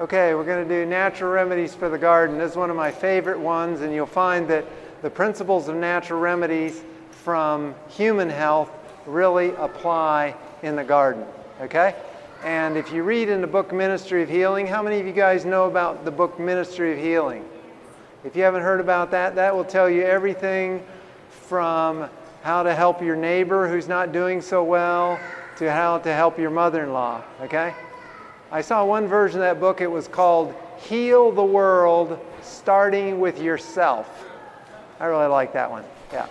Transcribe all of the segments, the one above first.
Okay, we're going to do natural remedies for the garden. This is one of my favorite ones, and you'll find that the principles of natural remedies from human health really apply in the garden. Okay? And if you read in the book Ministry of Healing, how many of you guys know about the book Ministry of Healing? If you haven't heard about that, that will tell you everything from how to help your neighbor who's not doing so well to how to help your mother in law. Okay? I saw one version of that book, it was called Heal the World Starting with Yourself. I really like that one. Yeah.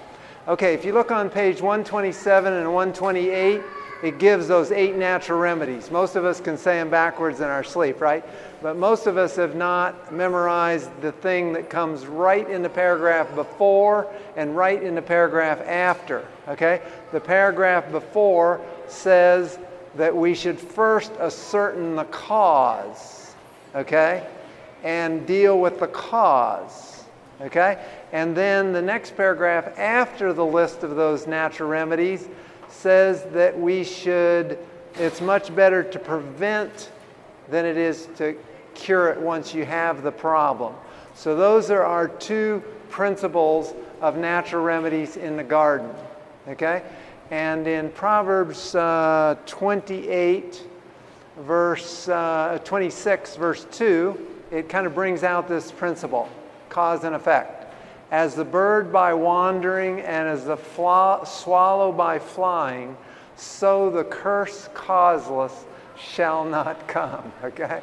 Okay, if you look on page 127 and 128, it gives those eight natural remedies. Most of us can say them backwards in our sleep, right? But most of us have not memorized the thing that comes right in the paragraph before and right in the paragraph after. Okay? The paragraph before says that we should first ascertain the cause, okay? And deal with the cause, okay? And then the next paragraph after the list of those natural remedies says that we should, it's much better to prevent than it is to cure it once you have the problem. So those are our two principles of natural remedies in the garden, okay? And in Proverbs uh, 28, verse uh, 26, verse 2, it kind of brings out this principle cause and effect. As the bird by wandering and as the fla- swallow by flying, so the curse causeless shall not come. Okay?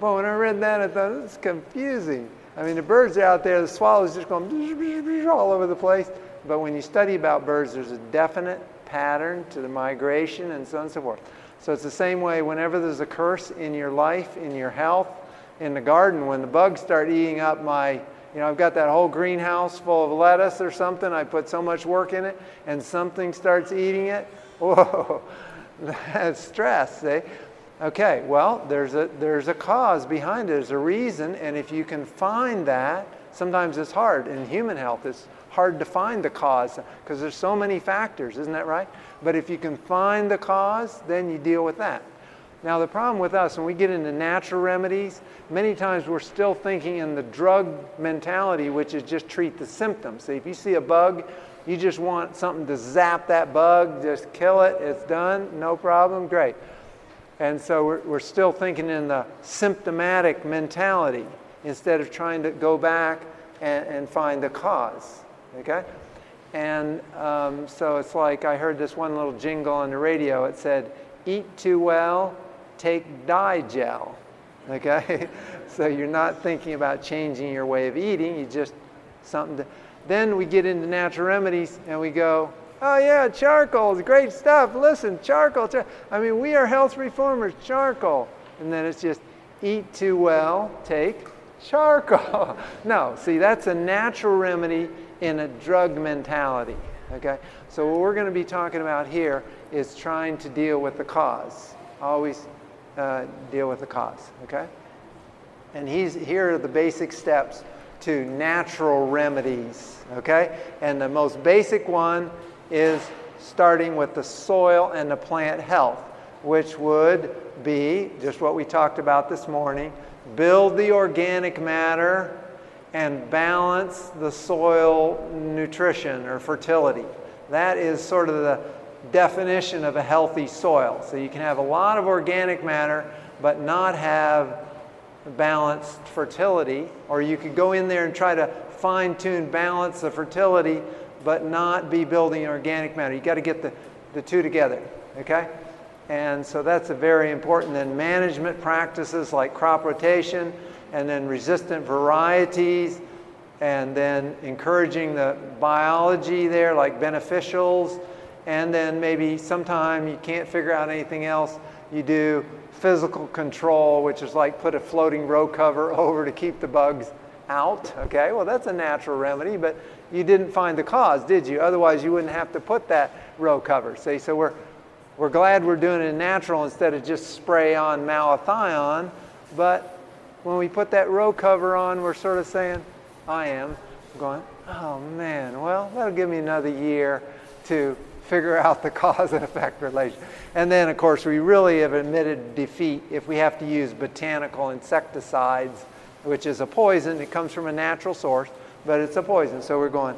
Well, when I read that, I thought, it's confusing. I mean, the birds are out there, the swallow's just going all over the place. But when you study about birds, there's a definite pattern to the migration and so on and so forth. So it's the same way whenever there's a curse in your life, in your health, in the garden, when the bugs start eating up my, you know, I've got that whole greenhouse full of lettuce or something, I put so much work in it, and something starts eating it, whoa, that's stress, see? Okay, well, there's a, there's a cause behind it, there's a reason, and if you can find that, sometimes it's hard. In human health, it's hard to find the cause because there's so many factors, isn't that right? But if you can find the cause, then you deal with that. Now, the problem with us, when we get into natural remedies, many times we're still thinking in the drug mentality, which is just treat the symptoms. So if you see a bug, you just want something to zap that bug, just kill it, it's done, no problem, great. And so we're, we're still thinking in the symptomatic mentality instead of trying to go back and, and find the cause. Okay? And um, so it's like I heard this one little jingle on the radio. It said, Eat too well, take Digel. Okay? so you're not thinking about changing your way of eating, you just something to. Then we get into natural remedies and we go, Oh, yeah, charcoal is great stuff. Listen, charcoal. Char-. I mean, we are health reformers, charcoal. And then it's just eat too well, take charcoal. no, see, that's a natural remedy in a drug mentality. Okay? So, what we're going to be talking about here is trying to deal with the cause. Always uh, deal with the cause. Okay? And he's, here are the basic steps to natural remedies. Okay? And the most basic one is starting with the soil and the plant health, which would be just what we talked about this morning build the organic matter and balance the soil nutrition or fertility. That is sort of the definition of a healthy soil. So you can have a lot of organic matter but not have balanced fertility, or you could go in there and try to fine tune balance the fertility but not be building organic matter. You got to get the, the two together, okay? And so that's a very important. Then management practices like crop rotation and then resistant varieties and then encouraging the biology there like beneficials and then maybe sometime you can't figure out anything else you do physical control which is like put a floating row cover over to keep the bugs out okay? Well that's a natural remedy but you didn't find the cause did you? Otherwise you wouldn't have to put that row cover. See so we're we're glad we're doing it natural instead of just spray on malathion but when we put that row cover on, we're sort of saying, I am, going, oh man, well, that'll give me another year to figure out the cause and effect relation. And then, of course, we really have admitted defeat if we have to use botanical insecticides, which is a poison. It comes from a natural source, but it's a poison. So we're going,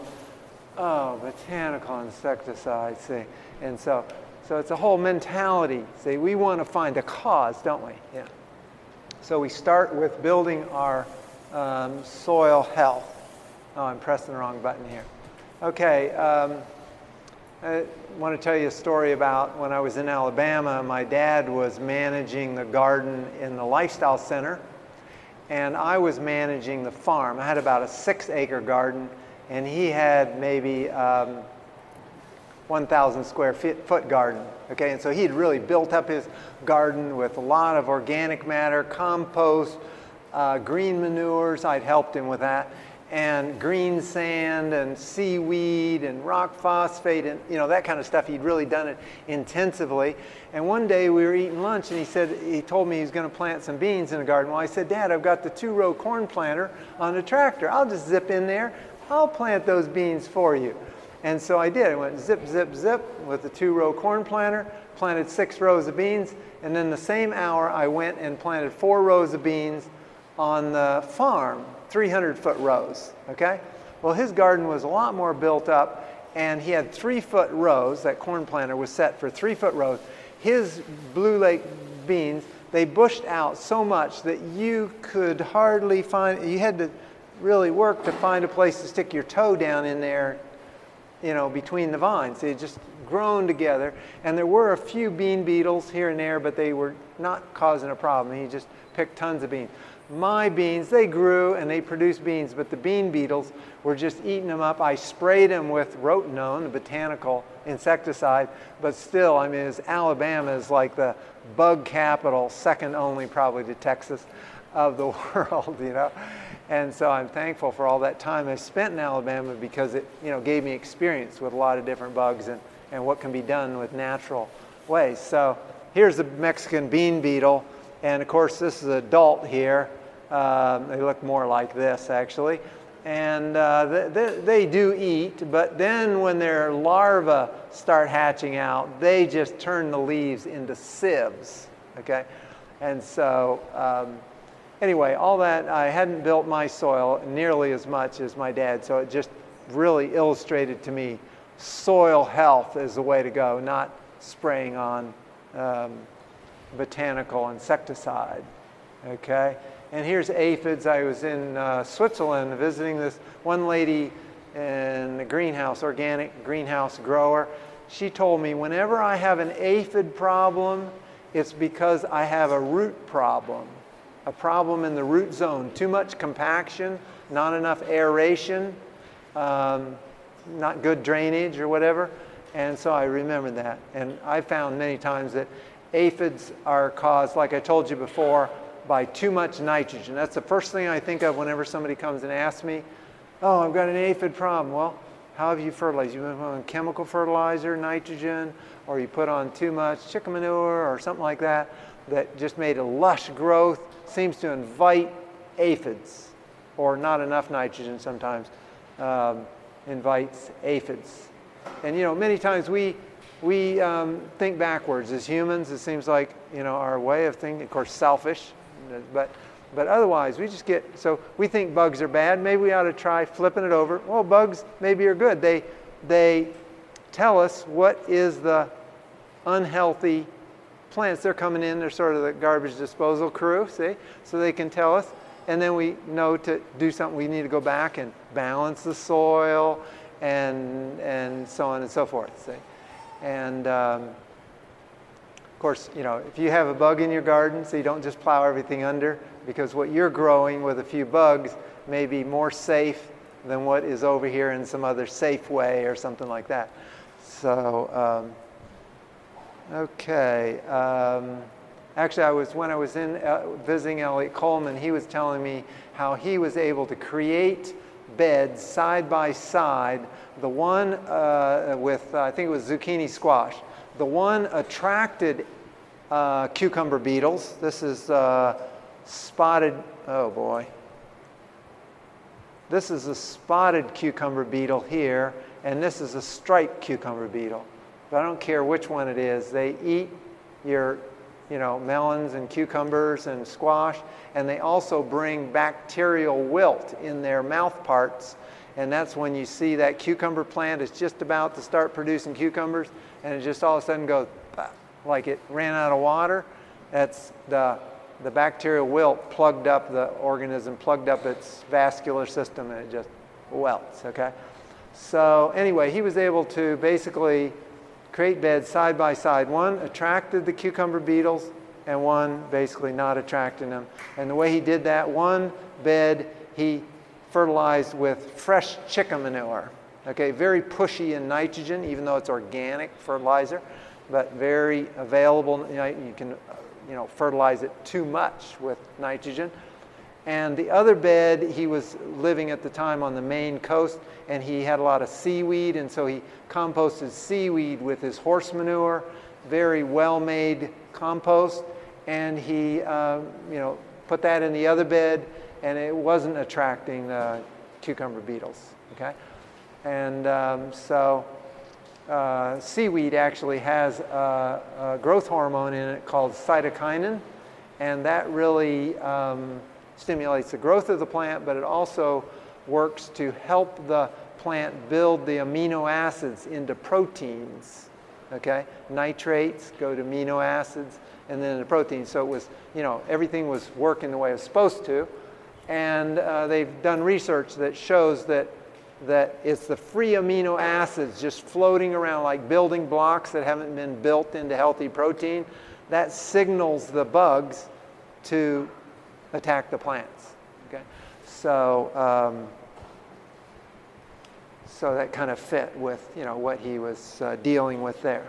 oh, botanical insecticides, see. And so, so it's a whole mentality. See, we want to find a cause, don't we? Yeah. So we start with building our um, soil health. Oh, I'm pressing the wrong button here. Okay. Um, I want to tell you a story about when I was in Alabama. My dad was managing the garden in the Lifestyle Center, and I was managing the farm. I had about a six acre garden, and he had maybe um, 1,000 square foot garden. Okay, and so he had really built up his garden with a lot of organic matter, compost, uh, green manures. I'd helped him with that. And green sand and seaweed and rock phosphate and you know that kind of stuff. He'd really done it intensively. And one day we were eating lunch and he said he told me he was going to plant some beans in the garden. Well i said dad i've got the two row corn planter on the tractor. I'll just zip in there. I'll plant those beans for you and so i did i went zip zip zip with the two row corn planter planted six rows of beans and then the same hour i went and planted four rows of beans on the farm 300 foot rows, okay? Well, his garden was a lot more built up, and he had three foot rows. That corn planter was set for three foot rows. His Blue Lake beans, they bushed out so much that you could hardly find, you had to really work to find a place to stick your toe down in there, you know, between the vines. They just grown together. And there were a few bean beetles here and there, but they were not causing a problem. He just picked tons of beans my beans, they grew and they produced beans, but the bean beetles were just eating them up. I sprayed them with rotenone, a botanical insecticide, but still, I mean, Alabama is like the bug capital, second only probably to Texas of the world, you know. And so I'm thankful for all that time I spent in Alabama because it, you know, gave me experience with a lot of different bugs and, and what can be done with natural ways. So here's the Mexican bean beetle. And of course, this is adult here. Um, they look more like this, actually. And uh, they, they, do eat, but then when their larvae start hatching out, they just turn the leaves into sieves, okay? And so, um, anyway, all that, I hadn't built my soil nearly as much as my dad, so it just really illustrated to me soil health is the way to go, not spraying on um, botanical insecticide, okay? And here's aphids. I was in uh, Switzerland visiting this one lady in the greenhouse, organic greenhouse grower. She told me whenever I have an aphid problem, it's because I have a root problem, a problem in the root zone. Too much compaction, not enough aeration, um, not good drainage or whatever. And so I remember that. And I found many times that aphids are caused, like I told you before, by too much nitrogen. That's the first thing I think of whenever somebody comes and asks me, oh, I've got an aphid problem. Well, how have you fertilized? You put on chemical fertilizer, nitrogen, or you put on too much chicken manure or something like that that just made a lush growth, seems to invite aphids, or not enough nitrogen sometimes um, invites aphids. And you know, many times we we um, think backwards as humans. It seems like you know our way of thinking, of course, selfish. But, but otherwise, we just get, so we think bugs are bad. Maybe we ought to try flipping it over. Well, bugs maybe are good. They, they tell us what is the unhealthy plants. They're coming in, they're sort of the garbage disposal crew, see? So they can tell us. And then we know to do something, we need to go back and balance the soil and, and so on and so forth, see? And, um, of course, you know, if you have a bug in your garden, so you don't just plow everything under, because what you're growing with a few bugs may be more safe than what is over here in some other safe way or something like that. So, um, okay. Um, actually, I was when I was in uh, visiting Eliot Coleman, he was telling me how he was able to create beds side by side. The one uh, with uh, I think it was zucchini squash the one attracted uh, cucumber beetles. This is uh, spotted, oh boy. This is a spotted cucumber beetle here, and this is a striped cucumber beetle. But I don't care which one it is. They eat your you know, melons and cucumbers and squash, and they also bring bacterial wilt in their mouth parts. And that's when you see that cucumber plant is just about to start producing cucumbers, and it just all of a sudden goes like it ran out of water. That's the, the bacterial wilt plugged up the organism, plugged up its vascular system, and it just welts, okay? So, anyway, he was able to basically create beds side by side. One attracted the cucumber beetles, and one basically not attracting them. And the way he did that, one bed he fertilized with fresh chicken manure. Okay, very pushy in nitrogen, even though it's organic fertilizer, but very available. You, know, you can, you know, fertilize it too much with nitrogen. And the other bed, he was living at the time on the Maine coast, and he had a lot of seaweed, and so he composted seaweed with his horse manure, very well-made compost, and he, uh, you know, put that in the other bed, and it wasn't attracting the cucumber beetles. Okay, and um, so uh, seaweed actually has a, a, growth hormone in it called cytokinin, and that really um, stimulates the growth of the plant, but it also works to help the plant build the amino acids into proteins. Okay, nitrates go to amino acids and then the proteins. So it was, you know, everything was working the way it was supposed to. And uh, they've done research that shows that that it's the free amino acids just floating around like building blocks that haven't been built into healthy protein that signals the bugs to attack the plants. Okay, so um, so that kind of fit with you know what he was uh, dealing with there.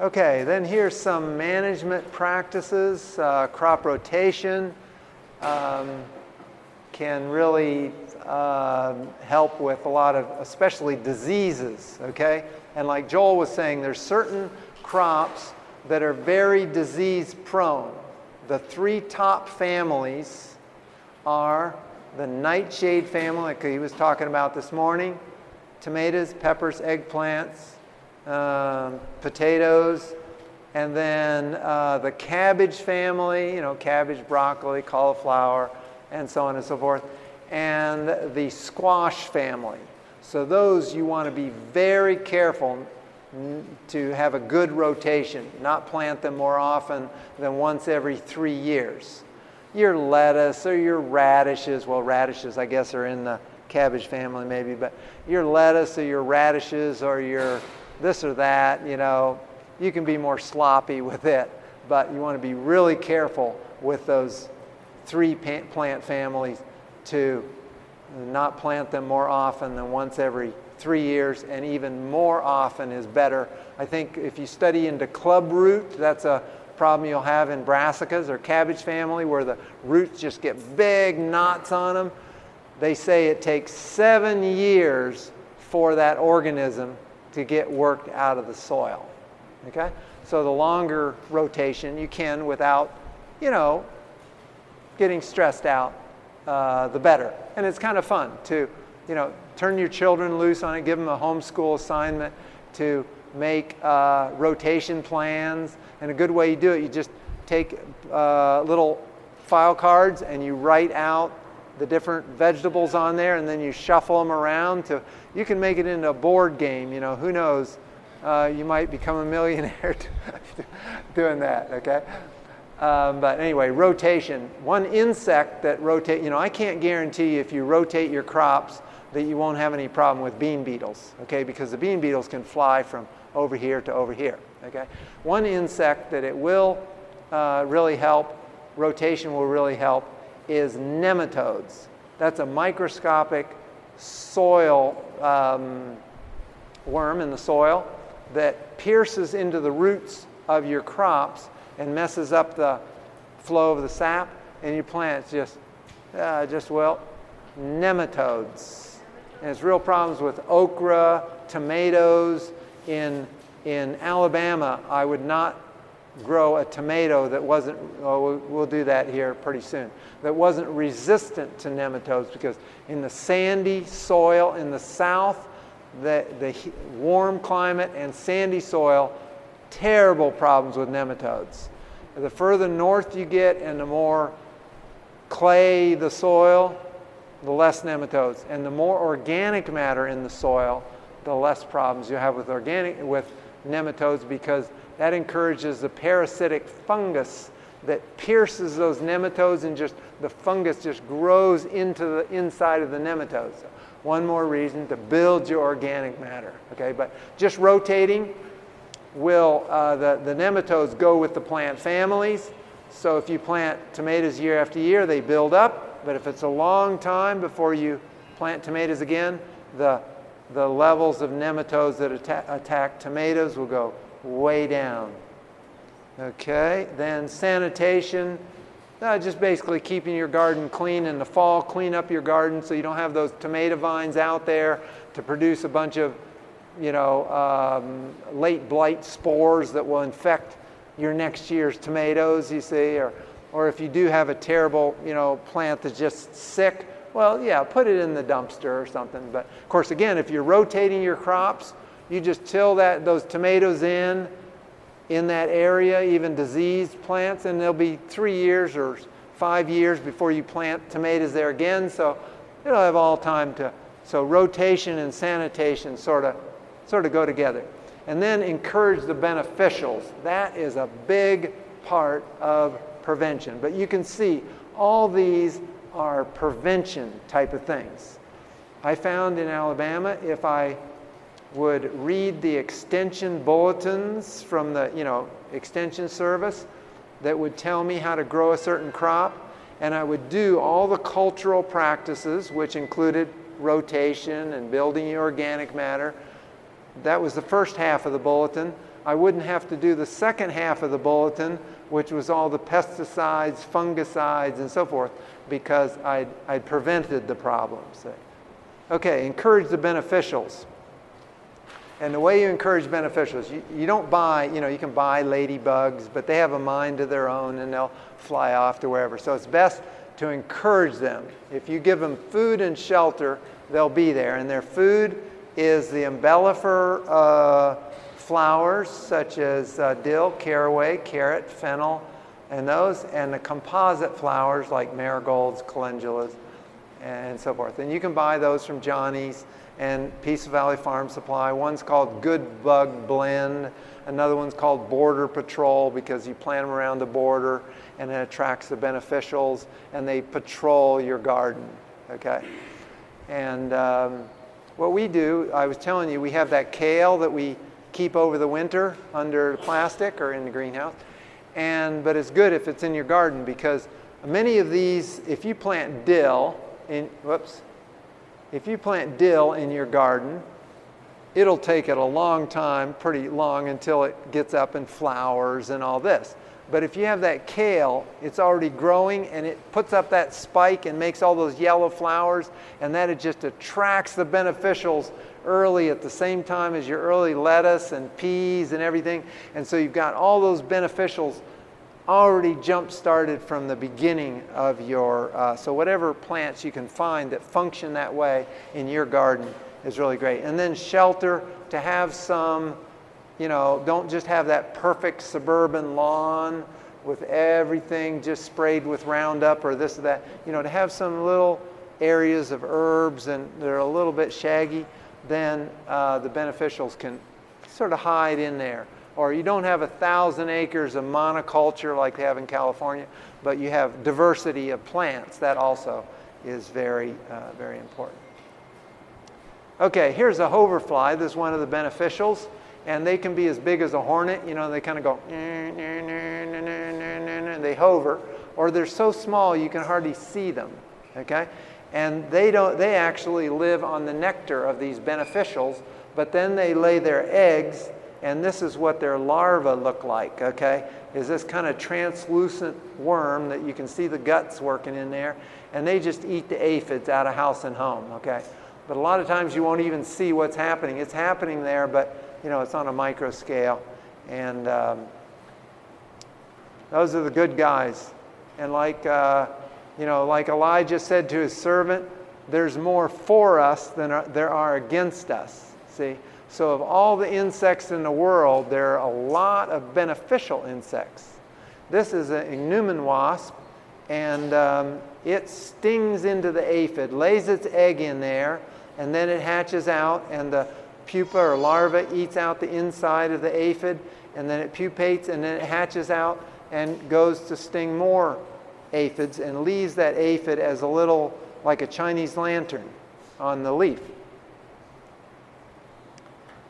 Okay, then here's some management practices. Uh, crop rotation um, can really uh, help with a lot of, especially diseases. Okay, and like Joel was saying, there's certain crops that are very disease prone. The three top families are the nightshade family, like he was talking about this morning, tomatoes, peppers, eggplants, um, potatoes, and then uh, the cabbage family, you know, cabbage, broccoli, cauliflower, and so on and so forth, and the squash family. So those you want to be very careful to have a good rotation, not plant them more often than once every three years. Your lettuce or your radishes, well, radishes, I guess, are in the cabbage family maybe, but your lettuce or your radishes or your this or that, you know, you can be more sloppy with it, but you want to be really careful with those three plant families to not plant them more often than once every three years, and even more often is better. I think if you study into club root, that's a problem you'll have in brassicas or cabbage family where the roots just get big knots on them. They say it takes seven years for that organism to get worked out of the soil. Okay? So the longer rotation you can without, you know, getting stressed out, uh, the better. And it's kind of fun to, you know, turn your children loose on it, give them a homeschool assignment to make uh, rotation plans. And a good way you do it, you just take uh, little file cards and you write out the different vegetables on there and then you shuffle them around to you can make it into a board game you know who knows? Uh, you might become a millionaire doing that okay? Um, but anyway rotation. One insect that rotate you know i can't guarantee if you rotate your crops that you won't have any problem with bean beetles okay because the bean beetles can fly from over here to over here okay one insect that it will uh, really help rotation will really help is nematodes. That's a microscopic soil um, worm in the soil that pierces into the roots of your crops and messes up the flow of the sap, and your plants just, uh, just well, nematodes. It's real problems with okra, tomatoes. In, in Alabama, I would not grow a tomato that wasn't, oh, we'll do that here pretty soon, that wasn't resistant to nematodes because in the sandy soil in the south, the, the warm climate and sandy soil, terrible problems with nematodes. The further north you get and the more clay the soil, the less nematodes. And the more organic matter in the soil, the less problems you have with organic with nematodes because that encourages the parasitic fungus that pierces those nematodes and just the fungus just grows into the inside of the nematodes. One more reason to build your organic matter. Okay, but just rotating will uh, the, the nematodes go with the plant families. So if you plant tomatoes year after year, they build up. But if it's a long time before you plant tomatoes again, the, the levels of nematodes that atta- attack tomatoes will go way down. Okay, then sanitation, uh, just basically keeping your garden clean in the fall. Clean up your garden so you don't have those tomato vines out there to produce a bunch of, you know, um, late blight spores that will infect your next year's tomatoes. You see, or or if you do have a terrible, you know, plant that's just sick, well, yeah, put it in the dumpster or something. But of course, again, if you're rotating your crops, you just till that those tomatoes in in that area, even diseased plants, and there'll be three years or five years before you plant tomatoes there again. So it'll have all time to. So rotation and sanitation sort of sort of go together. And then encourage the beneficials. That is a big part of prevention. But you can see all these are prevention type of things. I found in Alabama if I would read the extension bulletins from the you know extension service that would tell me how to grow a certain crop and I would do all the cultural practices which included rotation and building organic matter that was the first half of the bulletin I wouldn't have to do the second half of the bulletin which was all the pesticides fungicides and so forth because I'd, I'd prevented the problems okay encourage the beneficials and the way you encourage beneficials, you, you don't buy, you know, you can buy ladybugs, but they have a mind of their own and they'll fly off to wherever. So it's best to encourage them. If you give them food and shelter, they'll be there. And their food is the umbellifer uh, flowers such as uh, dill, caraway, carrot, fennel, and those, and the composite flowers like marigolds, calendulas, and so forth. And you can buy those from Johnny's and Peaceful Valley Farm Supply. One's called Good Bug Blend. Another one's called Border Patrol because you plant them around the border and it attracts the beneficials and they patrol your garden. Okay? And um, what we do, I was telling you, we have that kale that we keep over the winter under plastic or in the greenhouse. And, but it's good if it's in your garden because many of these, if you plant dill, in, whoops, if you plant dill in your garden, it'll take it a long time, pretty long, until it gets up and flowers and all this. But if you have that kale, it's already growing and it puts up that spike and makes all those yellow flowers, and that it just attracts the beneficials early at the same time as your early lettuce and peas and everything. And so you've got all those beneficials already jump started from the beginning of your, uh, so whatever plants you can find that function that way in your garden is really great. And then shelter, to have some, you know, don't just have that perfect suburban lawn with everything just sprayed with Roundup or this or that. You know, to have some little areas of herbs and they're a little bit shaggy, then uh, the beneficials can sort of hide in there or you don't have a thousand acres of monoculture like they have in California, but you have diversity of plants. That also is very, uh, very important. Okay, here's a hoverfly. This is one of the beneficials, and they can be as big as a hornet. You know, they kind of go, and they hover, or they're so small you can hardly see them. Okay, and they don't. They actually live on the nectar of these beneficials, but then they lay their eggs and this is what their larvae look like, okay? Is this kind of translucent worm that you can see the guts working in there, and they just eat the aphids out of house and home, okay? But a lot of times you won't even see what's happening. It's happening there, but you know it's on a micro scale, and um, those are the good guys. And like uh, you know, like Elijah said to his servant, "There's more for us than there are against us." See? So, of all the insects in the world, there are a lot of beneficial insects. This is an ichneumon wasp, and um, it stings into the aphid, lays its egg in there, and then it hatches out, and the pupa or larva eats out the inside of the aphid, and then it pupates, and then it hatches out and goes to sting more aphids and leaves that aphid as a little, like a Chinese lantern on the leaf.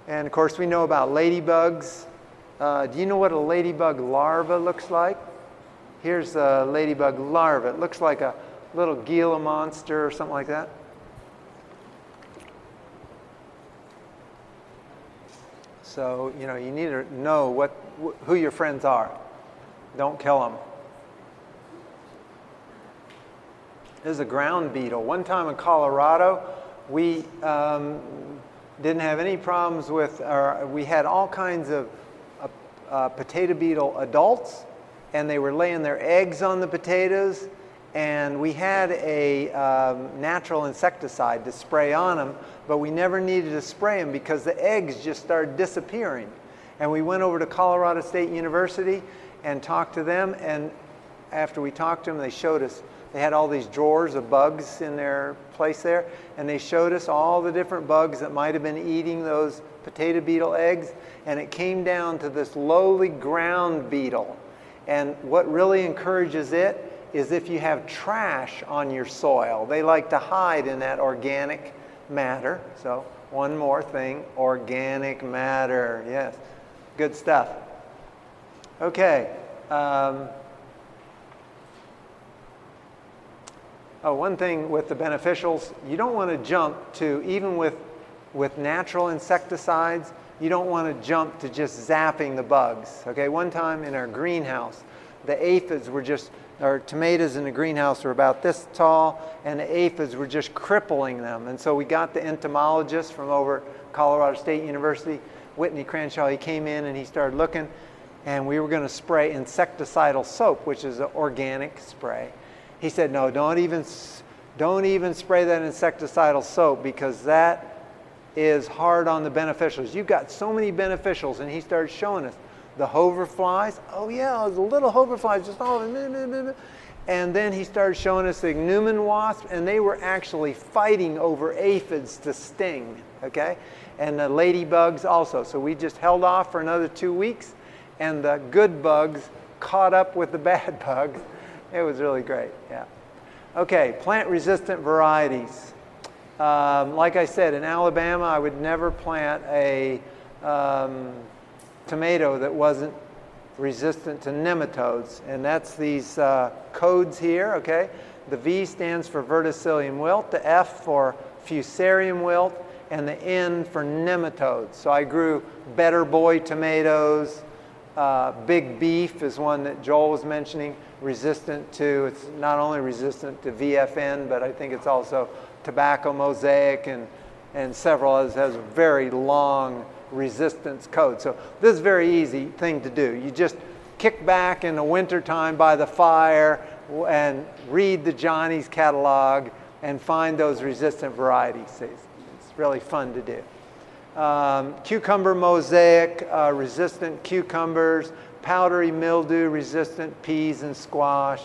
And of course, we know about ladybugs. Uh, do you know what a ladybug larva looks like? Here's a ladybug larva. It looks like a little Gila monster or something like that. So, you know, you need to know what, who your friends are. Don't kill them. This is a ground beetle. One time in Colorado, we um, didn't have any problems with, our, we had all kinds of uh, uh, potato beetle adults, and they were laying their eggs on the potatoes, and we had a um, natural insecticide to spray on them, but we never needed to spray them because the eggs just started disappearing. And we went over to Colorado State University and talked to them, and after we talked to them, they showed us they had all these drawers of bugs in their place there, and they showed us all the different bugs that might have been eating those potato beetle eggs, and it came down to this lowly ground beetle. And what really encourages it is if you have trash on your soil. They like to hide in that organic matter. So, one more thing organic matter. Yes, good stuff. Okay. Um, Oh, one thing with the beneficials, you don't want to jump to, even with, with natural insecticides, you don't want to jump to just zapping the bugs. Okay, one time in our greenhouse, the aphids were just, our tomatoes in the greenhouse were about this tall, and the aphids were just crippling them. And so we got the entomologist from over Colorado State University, Whitney Cranshaw, he came in and he started looking, and we were going to spray insecticidal soap, which is an organic spray. He said, no, don't even, don't even spray that insecticidal soap because that is hard on the beneficials. You've got so many beneficials. And he started showing us the hoverflies. Oh, yeah, the little hoverflies just all. And then he started showing us the ichneumon wasp, and they were actually fighting over aphids to sting, okay? And the ladybugs also. So we just held off for another two weeks, and the good bugs caught up with the bad bugs it was really great, yeah. Okay, plant resistant varieties. Um, like I said, in Alabama, I would never plant a um, tomato that wasn't resistant to nematodes, and that's these uh, codes here, okay? The V stands for verticillium wilt, the F for fusarium wilt, and the N for nematodes. So I grew better boy tomatoes. Uh, big beef is one that Joel was mentioning resistant to, it's not only resistant to VFN, but I think it's also tobacco mosaic and, and several others has very long resistance code. So this is a very easy thing to do. You just kick back in the wintertime by the fire and read the Johnny's catalog and find those resistant varieties. It's really fun to do. Um, cucumber mosaic, uh, resistant cucumbers, powdery mildew resistant peas and squash,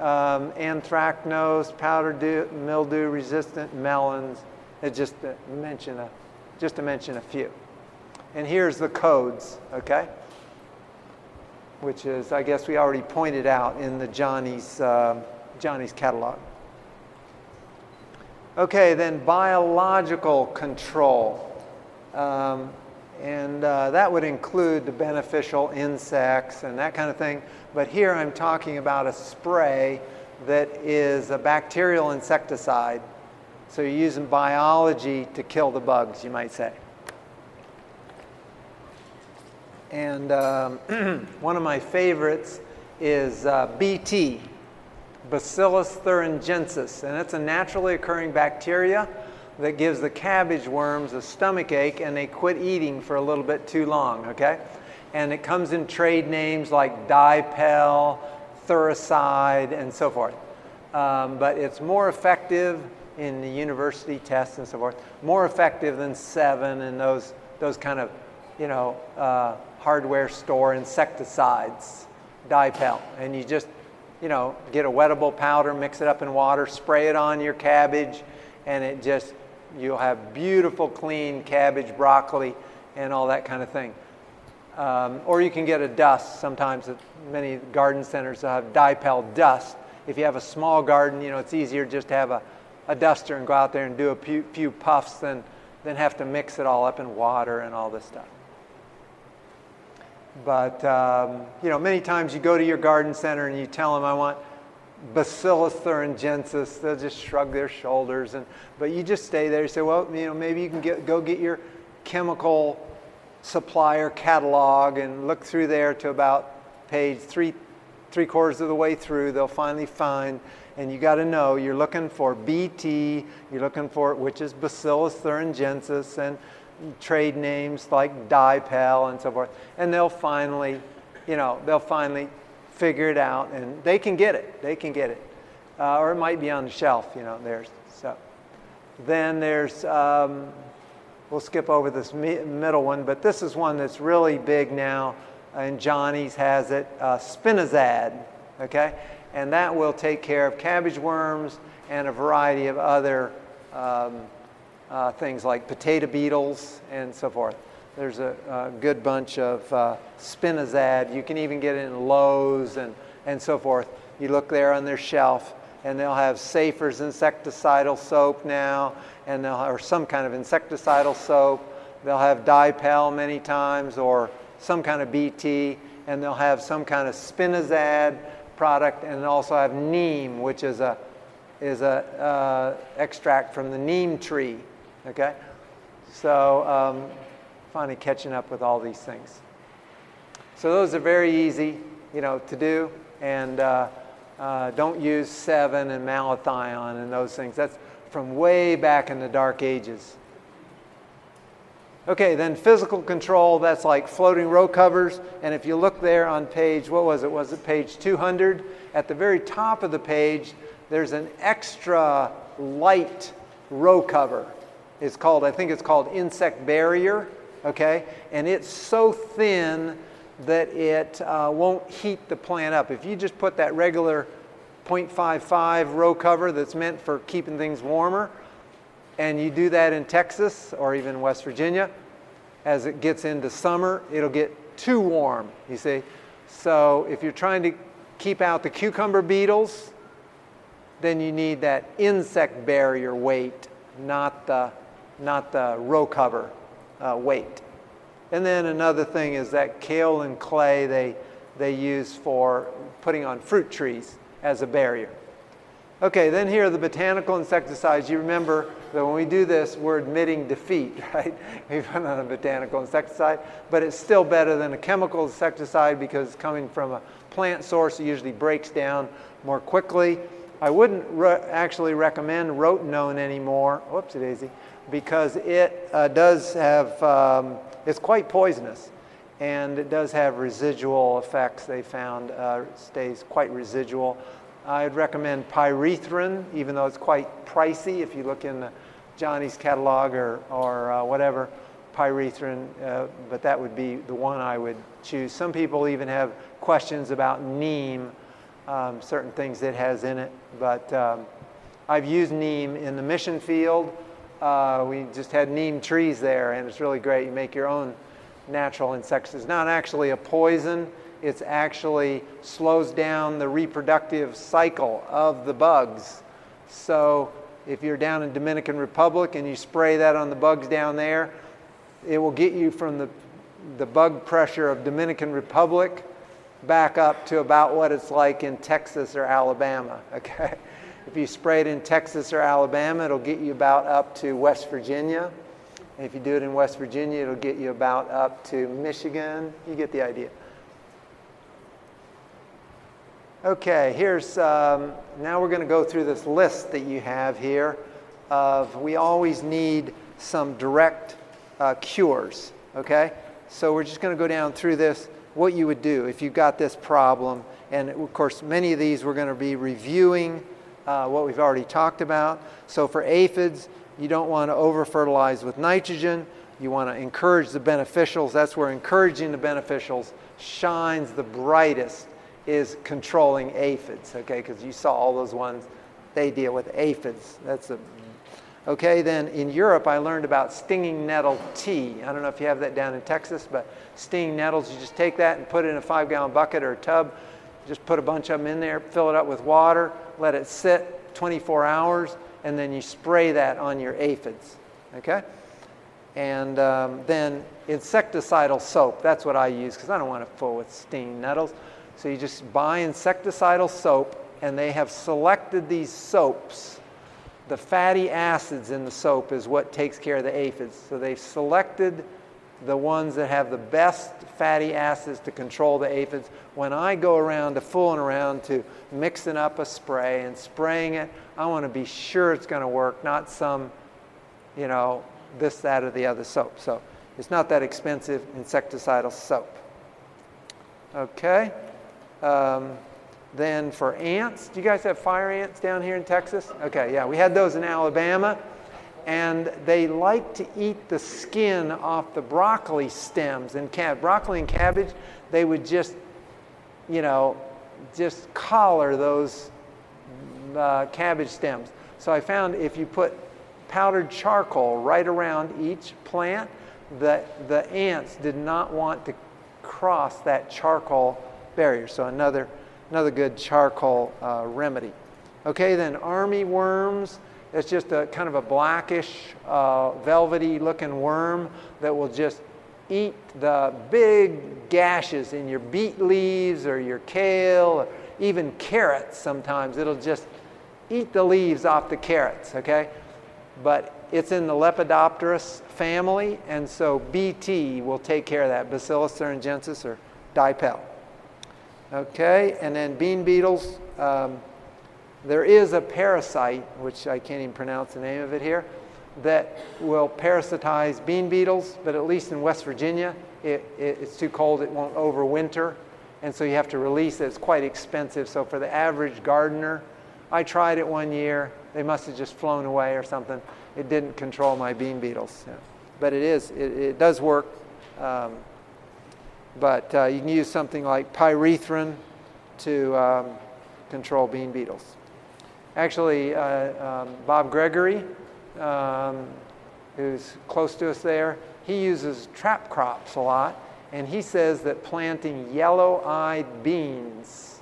um, anthracnose, powdery mildew resistant melons. Just to mention a, just to mention a few. And here's the codes, okay? Which is, I guess we already pointed out in the Johnny's, uh, Johnny's catalog. Okay, then biological control. Um, and uh, that would include the beneficial insects and that kind of thing. But here I'm talking about a spray that is a bacterial insecticide. So you're using biology to kill the bugs, you might say. And um, one of my favorites is uh, BT, Bacillus thuringiensis, and it's a naturally occurring bacteria that gives the cabbage worms a stomach ache and they quit eating for a little bit too long, okay? And it comes in trade names like dipel, thuricide, and so forth. Um, but it's more effective in the university tests and so forth. More effective than Sevin and those, those kind of, you know, uh, hardware store insecticides, dipel. And you just, you know, get a wettable powder, mix it up in water, spray it on your cabbage, and it just, you'll have beautiful, clean cabbage, broccoli, and all that kind of thing. Um, or you can get a dust. Sometimes many garden centers have dipel dust. If you have a small garden, you know, it's easier just to have a, a duster and go out there and do a few, few puffs than, than have to mix it all up in water and all this stuff. But, um, you know, many times you go to your garden center and you tell them, I want Bacillus thuringiensis. They'll just shrug their shoulders. And, but you just stay there. You say, well, you know, maybe you can get, go get your chemical supplier catalog and look through there to about page three, three quarters of the way through. They'll finally find, and you got to know you're looking for BT, you're looking for which is Bacillus thuringiensis, and trade names like DiPel and so forth. And they'll finally, you know, they'll finally figure it out, and they can get it. They can get it, uh, or it might be on the shelf. You know, there's so. Then there's um, We'll skip over this middle one, but this is one that's really big now, and Johnny's has it, uh, Spinosad, okay? And that will take care of cabbage worms and a variety of other um, uh, things like potato beetles and so forth. There's a, a good bunch of uh, Spinosad. You can even get it in Lowe's and, and so forth. You look there on their shelf, and they'll have Safer's insecticidal soap now, and they'll or some kind of insecticidal soap. They'll have dipel many times, or some kind of BT, and they'll have some kind of spinosad product, and also have neem, which is a is a uh, extract from the neem tree. Okay, so um, finally catching up with all these things. So those are very easy, you know, to do, and. Uh, uh, don't use Sevin and malathion and those things. That's from way back in the dark ages. Okay, then physical control, that's like floating row covers. And if you look there on page, what was it? Was it page 200? At the very top of the page, there's an extra light row cover. It's called, I think it's called insect barrier, okay? And it's so thin that it uh, won't heat the plant up. If you just put that regular 0.55 row cover that's meant for keeping things warmer, and you do that in Texas or even West Virginia, as it gets into summer, it'll get too warm, you see. So if you're trying to keep out the cucumber beetles, then you need that insect barrier weight, not the, not the row cover uh, weight. And then another thing is that kaolin clay they, they use for putting on fruit trees as a barrier. Okay, then here are the botanical insecticides. You remember that when we do this, we're admitting defeat, right? We've run on a botanical insecticide, but it's still better than a chemical insecticide because it's coming from a plant source. It usually breaks down more quickly. I wouldn't re actually recommend rotenone anymore. Whoopsie daisy, because it uh, does have um, it's quite poisonous, and it does have residual effects. They found uh, stays quite residual. I'd recommend pyrethrin, even though it's quite pricey. If you look in Johnny's catalog or, or uh, whatever, pyrethrin, uh, but that would be the one I would choose. Some people even have questions about neem, um, certain things it has in it, but um, I've used neem in the mission field. Uh, we just had neem trees there, and it's really great. You make your own natural insecticide. It's not actually a poison. It actually slows down the reproductive cycle of the bugs. So if you're down in Dominican Republic and you spray that on the bugs down there, it will get you from the, the bug pressure of Dominican Republic back up to about what it's like in Texas or Alabama, okay? If you spray it in Texas or Alabama, it'll get you about up to West Virginia. And if you do it in West Virginia, it'll get you about up to Michigan. You get the idea. Okay, here's, um, now we're going to go through this list that you have here of we always need some direct uh, cures, okay? So we're just going to go down through this, what you would do if you've got this problem. And of course, many of these we're going to be reviewing uh, what we've already talked about. So for aphids, you don't want to over fertilize with nitrogen. You want to encourage the beneficials. That's where encouraging the beneficials shines the brightest is controlling aphids, okay? Because you saw all those ones, they deal with aphids. That's a Okay, then in Europe, I learned about stinging nettle tea. I don't know if you have that down in Texas, but stinging nettles, you just take that and put it in a five gallon bucket or a tub. Just put a bunch of them in there, fill it up with water, let it sit 24 hours, and then you spray that on your aphids. Okay? And um, then insecticidal soap. That's what I use because I don't want it full with stinging nettles. So you just buy insecticidal soap, and they have selected these soaps the fatty acids in the soap is what takes care of the aphids. So they've selected the ones that have the best fatty acids to control the aphids. When I go around to fooling around to mixing up a spray and spraying it, I want to be sure it's going to work, not some, you know, this, that, or the other soap. So it's not that expensive insecticidal soap. Okay. Um, then for ants, do you guys have fire ants down here in Texas? Okay, yeah, we had those in Alabama. And they like to eat the skin off the broccoli stems and cab- broccoli and cabbage. They would just, you know, just collar those uh, cabbage stems. So I found if you put powdered charcoal right around each plant, the, the ants did not want to cross that charcoal barrier. So another another good charcoal uh, remedy. Okay, then army worms. It's just a kind of a blackish, uh, velvety looking worm that will just eat the big gashes in your beet leaves or your kale or even carrots sometimes. It'll just eat the leaves off the carrots, okay? But it's in the lepidopterous family, and so BT will take care of that, Bacillus thuringiensis or DiPel. Okay, and then bean beetles. Um, there is a parasite, which I can't even pronounce the name of it here, that will parasitize bean beetles, but at least in West Virginia, it, it, it's too cold, it won't overwinter, and so you have to release it. It's quite expensive. So for the average gardener, I tried it one year. They must have just flown away or something. It didn't control my bean beetles. Yeah. But it is, it, it does work. Um, but uh, you can use something like pyrethrin to um, control bean beetles. Actually, uh, um, Bob Gregory, um, who's close to us there, he uses trap crops a lot, and he says that planting yellow eyed beans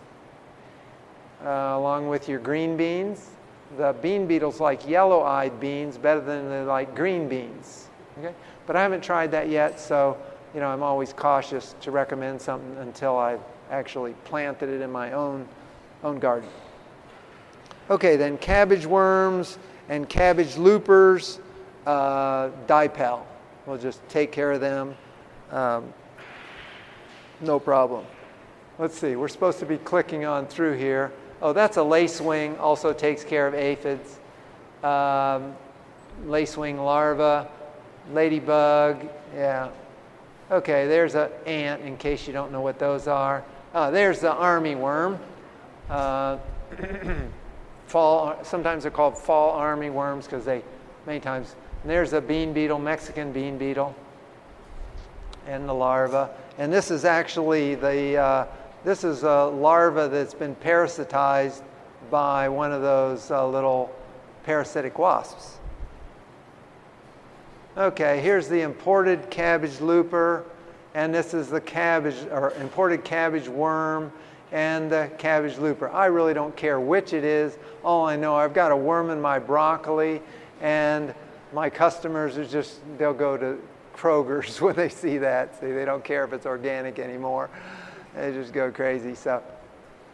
uh, along with your green beans, the bean beetles like yellow eyed beans better than they like green beans. Okay? But I haven't tried that yet, so you know, I'm always cautious to recommend something until I've actually planted it in my own, own garden. Okay, then cabbage worms and cabbage loopers, uh, DiPel. We'll just take care of them. Um, no problem. Let's see, we're supposed to be clicking on through here. Oh, that's a lacewing, also takes care of aphids. Um, lacewing larva, ladybug, yeah, Okay, there's an ant in case you don't know what those are. Uh, there's the army worm. Uh, fall, sometimes they're called fall army worms because they, many times, there's a bean beetle, Mexican bean beetle, and the larva. And this is actually the, uh, this is a larva that's been parasitized by one of those uh, little parasitic wasps. Okay, here's the imported cabbage looper, and this is the cabbage or imported cabbage worm and the cabbage looper. I really don't care which it is. All I know, I've got a worm in my broccoli, and my customers are just, they'll go to Kroger's when they see that. See, they don't care if it's organic anymore. They just go crazy. So,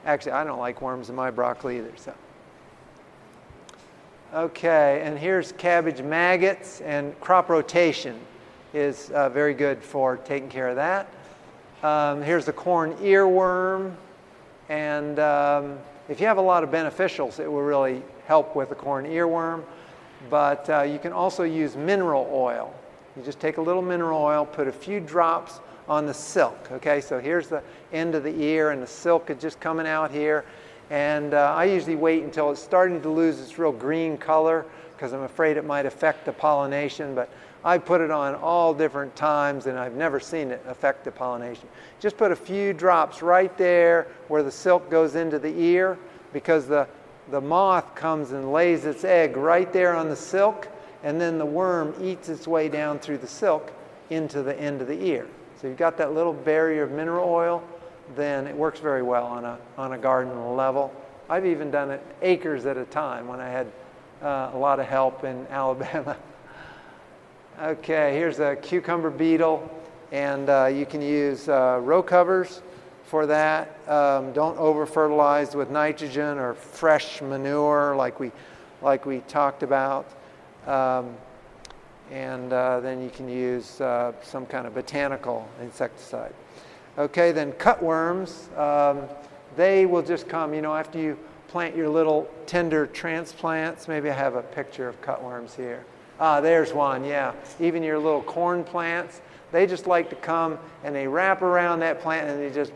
actually, I don't like worms in my broccoli either. So. Okay, and here's cabbage maggots and crop rotation is uh, very good for taking care of that. Um, here's the corn earworm, and um, if you have a lot of beneficials, it will really help with the corn earworm. But uh, you can also use mineral oil. You just take a little mineral oil, put a few drops on the silk. Okay, so here's the end of the ear, and the silk is just coming out here, And uh, I usually wait until it's starting to lose its real green color because I'm afraid it might affect the pollination. But I put it on all different times and I've never seen it affect the pollination. Just put a few drops right there where the silk goes into the ear because the, the moth comes and lays its egg right there on the silk and then the worm eats its way down through the silk into the end of the ear. So you've got that little barrier of mineral oil, then it works very well on a, on a garden level. I've even done it acres at a time when I had uh, a lot of help in Alabama. Okay, here's a cucumber beetle, and uh, you can use uh, row covers for that. Um, don't over fertilize with nitrogen or fresh manure like we, like we talked about. Um, and uh, then you can use uh, some kind of botanical insecticide. Okay, then cutworms, um, they will just come, you know, after you plant your little tender transplants. Maybe I have a picture of cutworms here. Ah, there's one, yeah. Even your little corn plants, they just like to come and they wrap around that plant and they just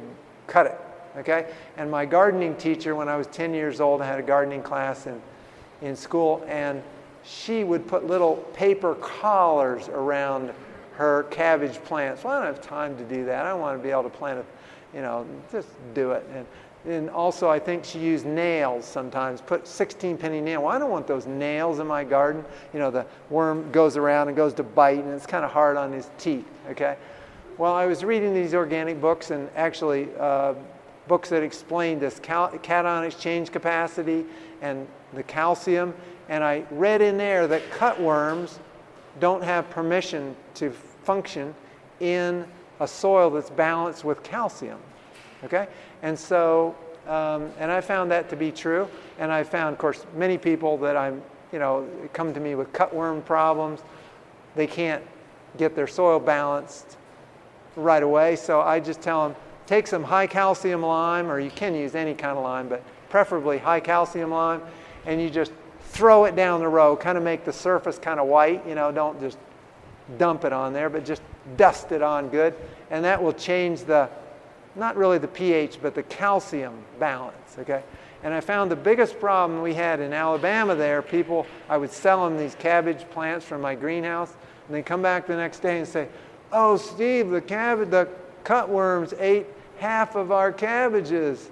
cut it, okay? And my gardening teacher, when I was 10 years old, I had a gardening class in, in school, and she would put little paper collars around her cabbage plants. Well, I don't have time to do that. I want to be able to plant it, you know, just do it. And, and also, I think she used nails sometimes. Put 16 penny nail. Well, I don't want those nails in my garden. You know, the worm goes around and goes to bite, and it's kind of hard on his teeth. Okay. Well, I was reading these organic books, and actually uh, books that explain this cation exchange capacity and the calcium and I read in there that cutworms don't have permission to function in a soil that's balanced with calcium. Okay? And so, um, and I found that to be true. And I found, of course, many people that I'm, you know, come to me with cutworm problems. They can't get their soil balanced right away. So I just tell them, take some high calcium lime, or you can use any kind of lime, but preferably high calcium lime, and you just throw it down the row, kind of make the surface kind of white. You know, don't just dump it on there, but just dust it on good. And that will change the, not really the pH, but the calcium balance, okay? And I found the biggest problem we had in Alabama there, people, I would sell them these cabbage plants from my greenhouse, and they come back the next day and say, oh, Steve, the cabbage, the cutworms ate half of our cabbages.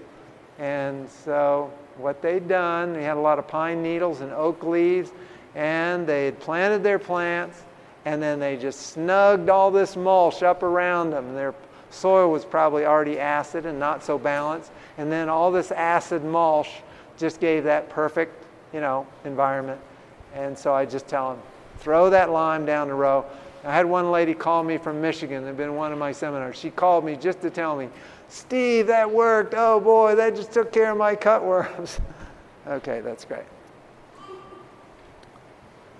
And so what they'd done. They had a lot of pine needles and oak leaves, and they had planted their plants, and then they just snugged all this mulch up around them. Soil was probably already acid and not so balanced, and then all this acid mulch just gave that perfect, you know, environment. And so I just tell them, throw that lime down the row. I had one lady call me from Michigan, had been one of my seminars. She called me just to tell me, Steve, that worked. Oh boy, that just took care of my cutworms. okay, that's great.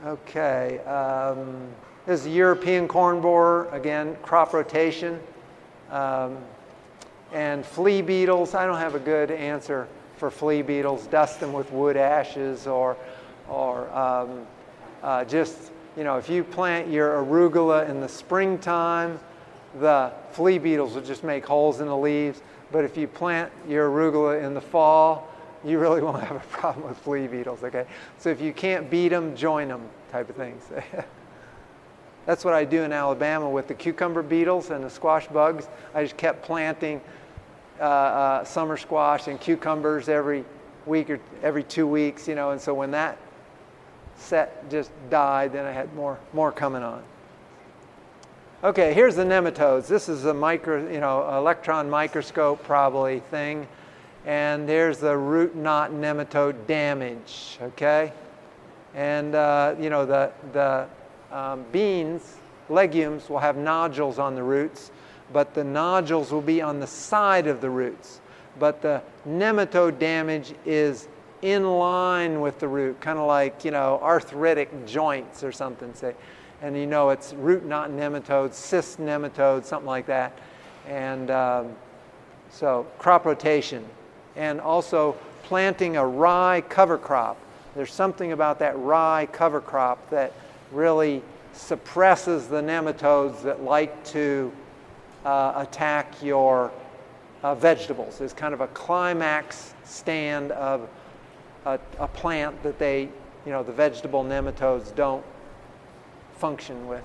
Okay, um, this is European corn borer, again, crop rotation. Um, and flea beetles, I don't have a good answer for flea beetles. Dust them with wood ashes or, or um, uh, just, you know, if you plant your arugula in the springtime, the flea beetles will just make holes in the leaves. But if you plant your arugula in the fall, you really won't have a problem with flea beetles, okay? So if you can't beat them, join them type of things. That's what I do in Alabama with the cucumber beetles and the squash bugs. I just kept planting uh, uh, summer squash and cucumbers every week or every two weeks, you know, and so when that set just died, then I had more, more coming on. Okay, here's the nematodes. This is a micro, you know, electron microscope probably thing. And there's the root knot nematode damage, okay? And, uh, you know, the, the um, beans, legumes, will have nodules on the roots, but the nodules will be on the side of the roots. But the nematode damage is in line with the root, kind of like, you know, arthritic joints or something, say and you know it's root knot nematodes, cyst nematodes, something like that. And um, so crop rotation. And also planting a rye cover crop. There's something about that rye cover crop that really suppresses the nematodes that like to uh, attack your uh, vegetables. It's kind of a climax stand of a, a plant that they, you know, the vegetable nematodes don't function with.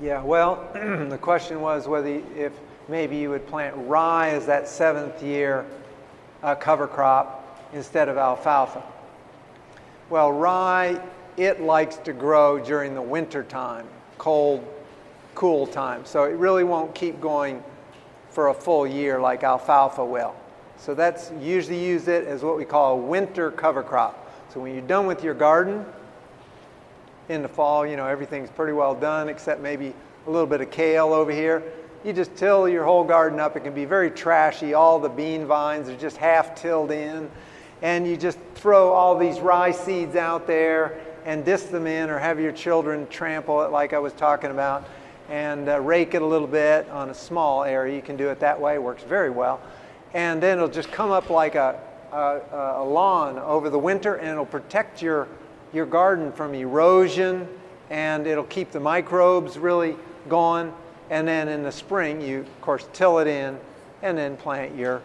Yeah, well, the question was whether if maybe you would plant rye as that seventh year uh, cover crop instead of alfalfa. Well, rye, it likes to grow during the winter time, cold, cool time. So it really won't keep going for a full year like alfalfa will. So that's usually use it as what we call a winter cover crop. So when you're done with your garden in the fall, you know, everything's pretty well done except maybe a little bit of kale over here. You just till your whole garden up. It can be very trashy. All the bean vines are just half tilled in. And you just throw all these rye seeds out there and disc them in or have your children trample it like I was talking about and uh, rake it a little bit on a small area. You can do it that way, it works very well. And then it'll just come up like a, a, a lawn over the winter and it'll protect your, your garden from erosion and it'll keep the microbes really gone. And then in the spring, you of course till it in and then plant your,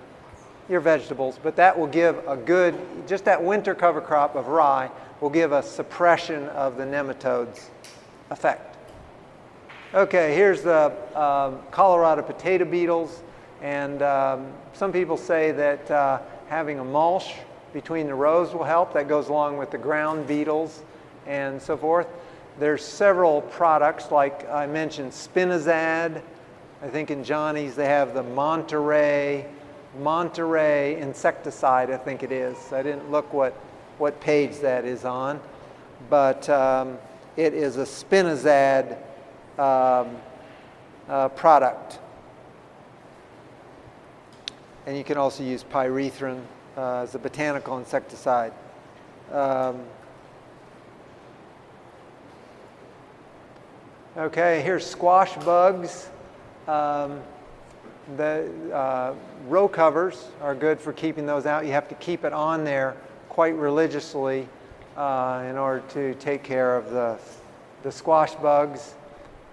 your vegetables. But that will give a good, just that winter cover crop of rye will give a suppression of the nematodes effect. Okay, here's the um, Colorado potato beetles. And um, some people say that uh, having a mulch between the rows will help. That goes along with the ground beetles and so forth. There's several products, like I mentioned, Spinosad. I think in Johnny's they have the Monterey, Monterey insecticide, I think it is. I didn't look what, what page that is on. But um, it is a Spinosad um, uh, product. And you can also use pyrethrin uh, as a botanical insecticide. Um, okay, here's squash bugs. The uh, row covers are good for keeping those out. You have to keep it on there quite religiously uh, in order to take care of the, the squash bugs.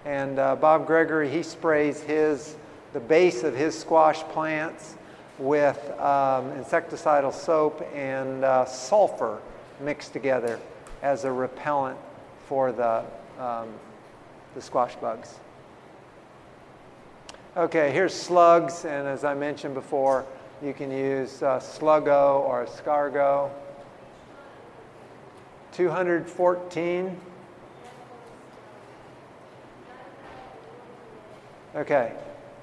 And uh, Bob Gregory, he sprays his, the base of his squash plants with um, insecticidal soap and uh, sulfur mixed together as a repellent for the, um, the squash bugs. Okay, here's slugs, and as I mentioned before, you can use uh, Sluggo or escargot. 214 Okay.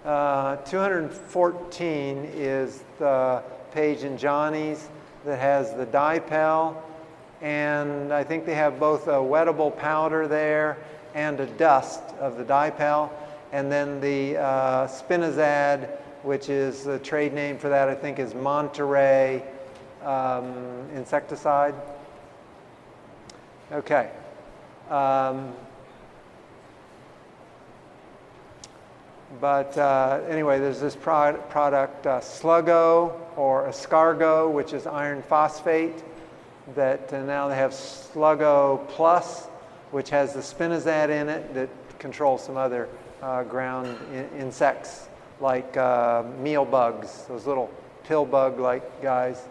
Uh, 214 is the page in Johnny's that has the DiPel, and I think they have both a wettable powder there and a dust of the DiPel, and then the uh, Spinosad, which is the trade name for that, I think is Monterey um, insecticide. Okay. Um, But uh, anyway, there's this pro- product, uh, Sluggo or Escargot, which is iron phosphate, that uh, now they have Sluggo Plus, which has the spinosad in it that controls some other uh, ground in- insects like uh, meal bugs, those little pill bug like guys.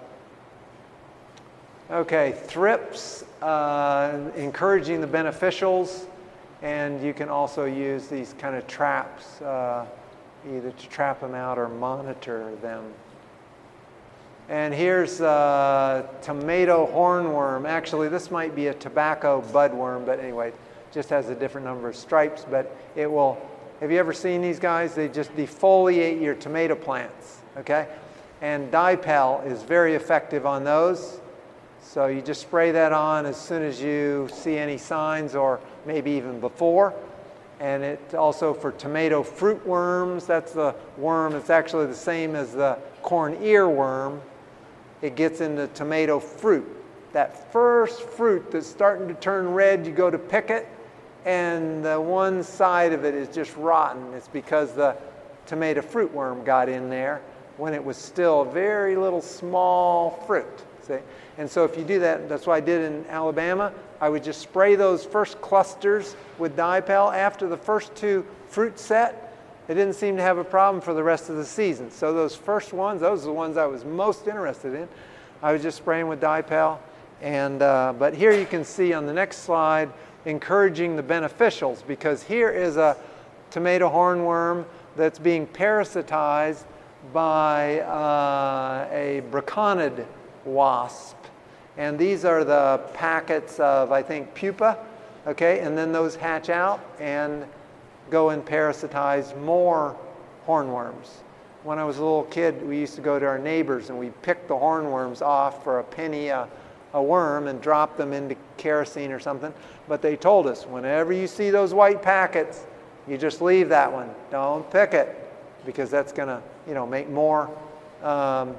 Okay, thrips, uh, encouraging the beneficials. And you can also use these kind of traps uh, either to trap them out or monitor them. And here's uh, tomato hornworm. Actually, this might be a tobacco budworm, but anyway, just has a different number of stripes. But it will. Have you ever seen these guys? They just defoliate your tomato plants. Okay, and DiPel is very effective on those. So you just spray that on as soon as you see any signs or maybe even before. And it also for tomato fruit worms, that's the worm It's actually the same as the corn earworm. It gets into tomato fruit. That first fruit that's starting to turn red, you go to pick it, and the one side of it is just rotten. It's because the tomato fruit worm got in there when it was still very little small fruit. See? And so if you do that, that's what I did in Alabama. I would just spray those first clusters with DiPel. After the first two fruit set, it didn't seem to have a problem for the rest of the season. So those first ones, those are the ones I was most interested in. I was just spraying with DiPel. And, uh, but here you can see on the next slide, encouraging the beneficials because here is a tomato hornworm that's being parasitized by uh, a braconid wasp. And these are the packets of, I think, pupa, okay? And then those hatch out and go and parasitize more hornworms. When I was a little kid, we used to go to our neighbors and we picked the hornworms off for a penny a, a worm and drop them into kerosene or something. But they told us, whenever you see those white packets, you just leave that one. Don't pick it because that's going to, you know, make more, um,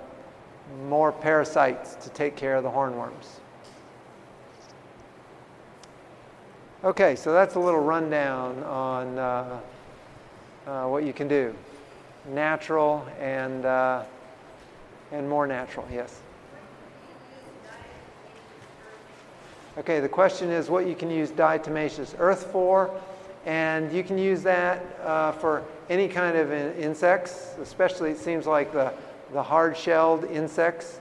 more parasites to take care of the hornworms. Okay, so that's a little rundown on uh, uh, what you can do. Natural and, uh, and more natural, yes. Okay, the question is what you can use diatomaceous earth for, and you can use that uh, for any kind of in insects, especially it seems like the, the hard-shelled insects.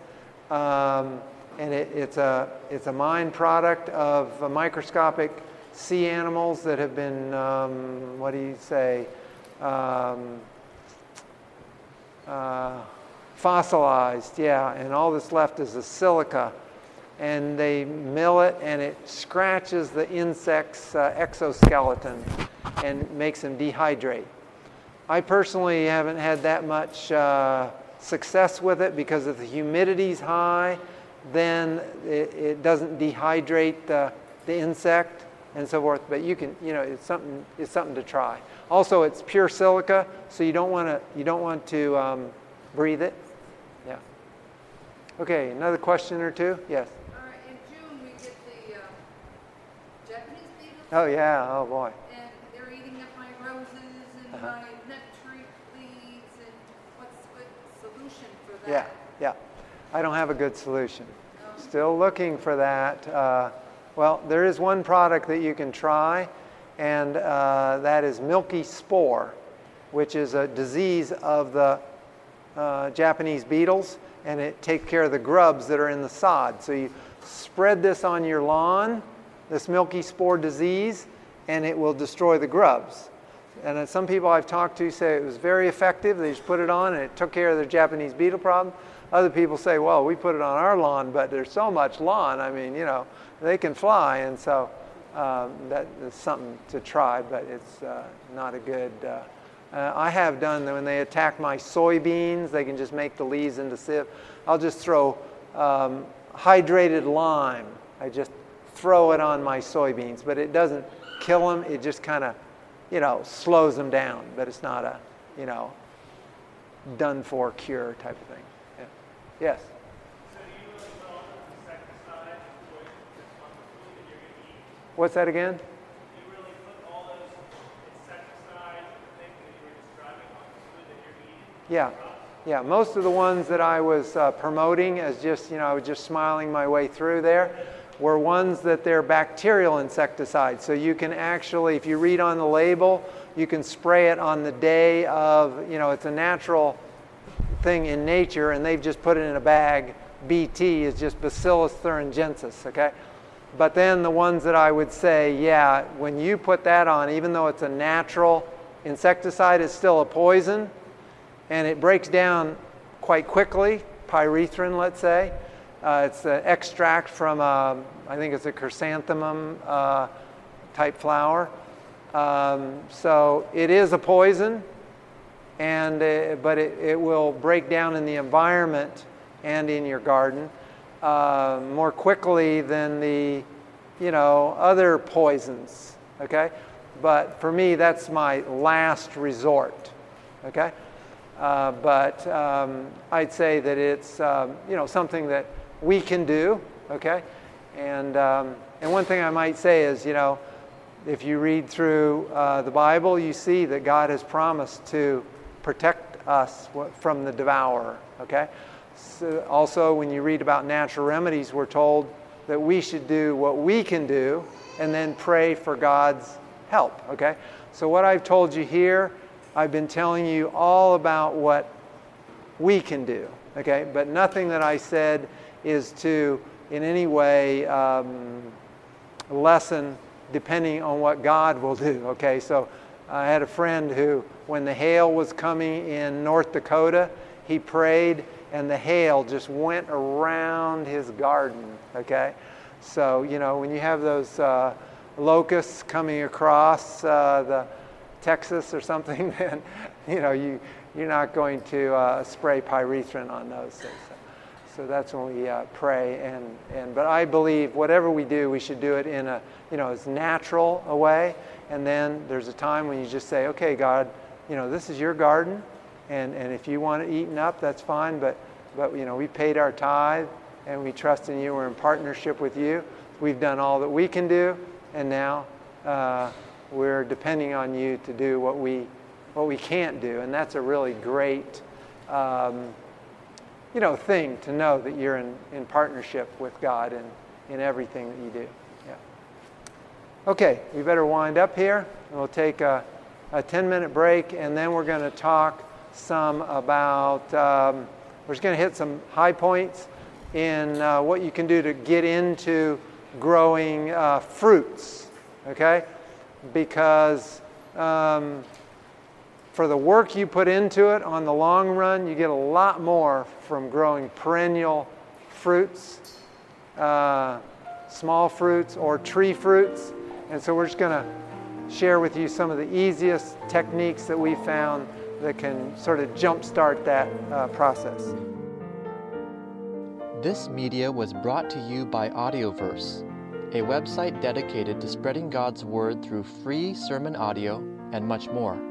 Um, and it, it's, a, it's a mine product of microscopic sea animals that have been, um, what do you say, um, uh, fossilized, yeah, and all that's left is the silica. And they mill it and it scratches the insect's uh, exoskeleton and makes them dehydrate. I personally haven't had that much uh, success with it because if the humidity's high, then it, it doesn't dehydrate the, the insect and so forth. But you can, you know, it's something, it's something to try. Also, it's pure silica, so you don't want to, you don't want to um, breathe it. Yeah. Okay, another question or two? Yes. All right, in June we get the uh, Japanese beetles. Oh yeah. Oh boy. And they're eating up my roses and Uh-huh. my nut leaves and what's the solution for that? Yeah. Yeah. I don't have a good solution. Um, Still looking for that. Uh, well, there is one product that you can try, and uh, that is milky spore, which is a disease of the uh, Japanese beetles, and it takes care of the grubs that are in the sod. So you spread this on your lawn, this milky spore disease, and it will destroy the grubs. And some people I've talked to say it was very effective. They just put it on and it took care of the Japanese beetle problem. Other people say, well, we put it on our lawn, but there's so much lawn. I mean, you know, they can fly. And so um, that is something to try, but it's uh, not a good. Uh, uh, I have done when they attack my soybeans, they can just make the leaves into sieve. I'll just throw um, hydrated lime. I just throw it on my soybeans, but it doesn't kill them. It just kind of, you know, slows them down. But it's not a, you know, done for cure type of thing. Yeah. Yes. So really put all those insecticides with on the food that you're going to eat? What's that again? Really put all those insecticides and the things that you were describing on the food that you're eating? Yeah. Yeah, most of the ones that I was uh, promoting as just, you know, I was just smiling my way through there were ones that they're bacterial insecticides. So you can actually, if you read on the label, you can spray it on the day of, you know, it's a natural thing in nature and they've just put it in a bag. BT is just Bacillus thuringiensis, okay? But then the ones that I would say, yeah, when you put that on, even though it's a natural insecticide, it's still a poison and it breaks down quite quickly, pyrethrin, let's say. Uh, it's an extract from, a, I think it's a chrysanthemum uh, type flower. Um, so it is a poison, and uh, but it, it will break down in the environment and in your garden uh, more quickly than the, you know, other poisons. Okay, but for me, that's my last resort. Okay. Uh, but um, I'd say that it's um, you know something that we can do, okay? And um, and one thing I might say is you know if you read through uh, the Bible, you see that God has promised to protect us from the devourer, okay? So also, when you read about natural remedies, we're told that we should do what we can do and then pray for God's help, okay? So what I've told you here I've been telling you all about what we can do, okay? But nothing that I said is to in any way um, lessen depending on what God will do, okay? So I had a friend who, when the hail was coming in North Dakota, he prayed and the hail just went around his garden, okay? So, you know, when you have those uh, locusts coming across uh, the Texas or something, then, you know, you, you're not going to uh, spray pyrethrin on those things. So that's when we uh, pray. And, and, but I believe whatever we do, we should do it in a, you know, as natural a way. And then there's a time when you just say, okay, God, you know, this is your garden. And, and if you want it eaten up, that's fine. But, but, you know, we paid our tithe and we trust in you. We're in partnership with you. We've done all that we can do. And now uh, we're depending on you to do what we, what we can't do. And that's a really great, um, you know, thing to know that you're in, in partnership with God in, in everything that you do. Yeah. Okay, we better wind up here. We'll take a, a 10 minute break and then we're going to talk some about, um, we're just going to hit some high points in uh, what you can do to get into growing uh, fruits, okay? Because um, for the work you put into it on the long run, you get a lot more from growing perennial fruits, uh, small fruits, or tree fruits. And so we're just going to share with you some of the easiest techniques that we found that can sort of jumpstart that uh, process. This media was brought to you by Audioverse, a website dedicated to spreading God's Word through free sermon audio and much more.